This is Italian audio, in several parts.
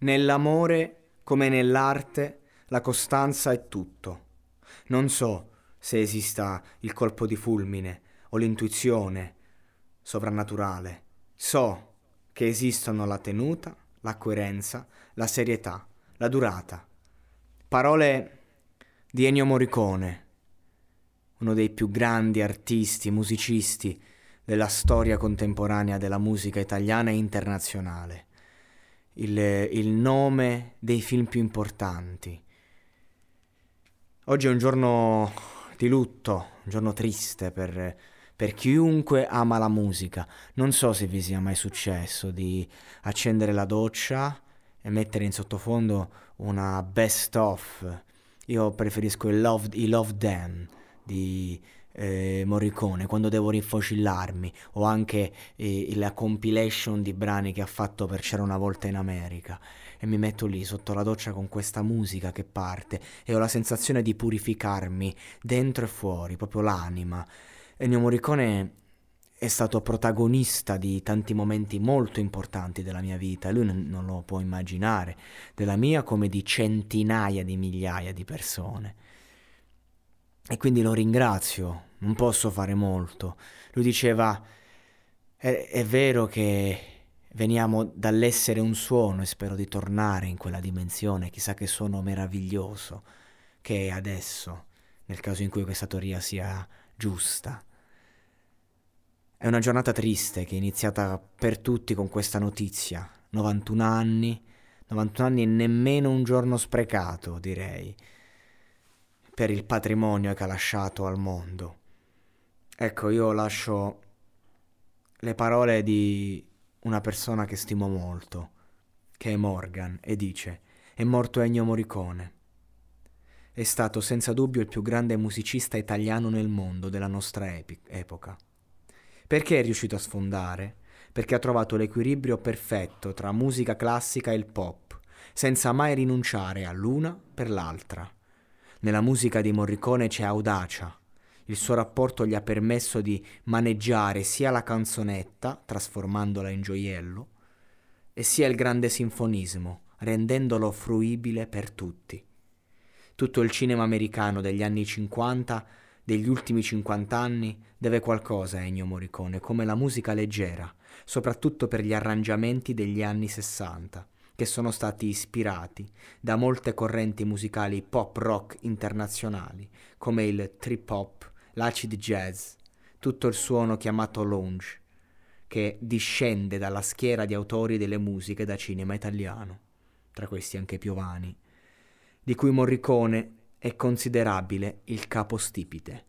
Nell'amore, come nell'arte, la costanza è tutto. Non so se esista il colpo di fulmine o l'intuizione sovrannaturale. So che esistono la tenuta, la coerenza, la serietà, la durata. Parole di Ennio Morricone, uno dei più grandi artisti, musicisti della storia contemporanea della musica italiana e internazionale. Il, il nome dei film più importanti, Oggi è un giorno di lutto, un giorno triste per, per, chiunque ama la musica. Non so se vi sia mai successo di accendere la doccia e mettere in sottofondo una best of. Io preferisco i Love Them di eh, Morricone quando devo rinfocillarmi o anche eh, la compilation di brani che ha fatto per C'era una volta in America e mi metto lì sotto la doccia con questa musica che parte e ho la sensazione di purificarmi dentro e fuori, proprio l'anima. Ennio Morricone è stato protagonista di tanti momenti molto importanti della mia vita, lui non lo può immaginare, della mia come di centinaia di migliaia di persone. E quindi lo ringrazio, non posso fare molto. Lui diceva, è, è vero che Veniamo dall'essere un suono e spero di tornare in quella dimensione, chissà che suono meraviglioso che è adesso, nel caso in cui questa teoria sia giusta. È una giornata triste che è iniziata per tutti con questa notizia. 91 anni, 91 anni e nemmeno un giorno sprecato, direi, per il patrimonio che ha lasciato al mondo. Ecco, io lascio le parole di una persona che stimo molto, che è Morgan, e dice: È morto Ennio Morricone. È stato senza dubbio il più grande musicista italiano nel mondo della nostra epi- epoca. Perché è riuscito a sfondare? Perché ha trovato l'equilibrio perfetto tra musica classica e il pop, senza mai rinunciare all'una per l'altra. Nella musica di Morricone c'è audacia, il suo rapporto gli ha permesso di maneggiare sia la canzonetta, trasformandola in gioiello, e sia il grande sinfonismo, rendendolo fruibile per tutti. Tutto il cinema americano degli anni 50, degli ultimi 50 anni, deve qualcosa a Ennio Morricone, come la musica leggera, soprattutto per gli arrangiamenti degli anni 60, che sono stati ispirati da molte correnti musicali pop rock internazionali, come il trip hop, l'acid jazz, tutto il suono chiamato lounge, che discende dalla schiera di autori delle musiche da cinema italiano, tra questi anche Piovani, di cui Morricone è considerabile il capostipite.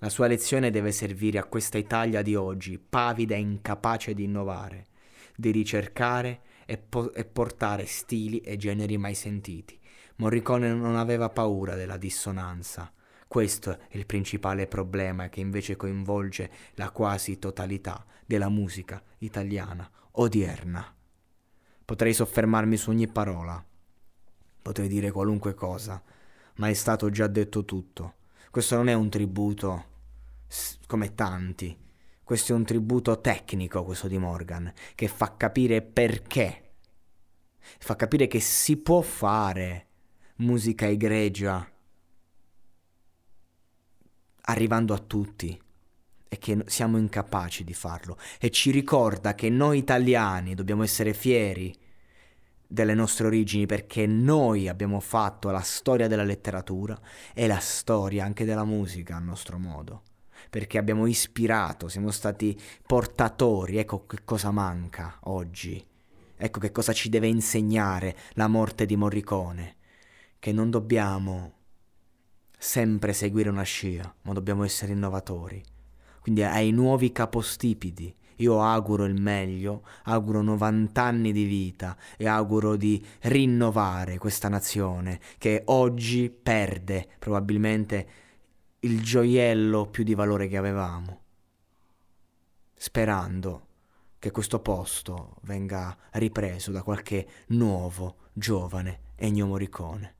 La sua lezione deve servire a questa Italia di oggi, pavida e incapace di innovare, di ricercare e, po- e portare stili e generi mai sentiti. Morricone non aveva paura della dissonanza, questo è il principale problema che invece coinvolge la quasi totalità della musica italiana odierna. Potrei soffermarmi su ogni parola, potrei dire qualunque cosa, ma è stato già detto tutto. Questo non è un tributo come tanti, questo è un tributo tecnico, questo di Morgan, che fa capire perché, fa capire che si può fare musica egregia arrivando a tutti e che siamo incapaci di farlo. E ci ricorda che noi italiani dobbiamo essere fieri delle nostre origini perché noi abbiamo fatto la storia della letteratura e la storia anche della musica a nostro modo. Perché abbiamo ispirato, siamo stati portatori, ecco che cosa manca oggi, ecco che cosa ci deve insegnare la morte di Morricone, che non dobbiamo sempre seguire una scia, ma dobbiamo essere innovatori. Quindi ai nuovi capostipiti io auguro il meglio, auguro 90 anni di vita e auguro di rinnovare questa nazione che oggi perde probabilmente il gioiello più di valore che avevamo, sperando che questo posto venga ripreso da qualche nuovo, giovane Ennio Morricone.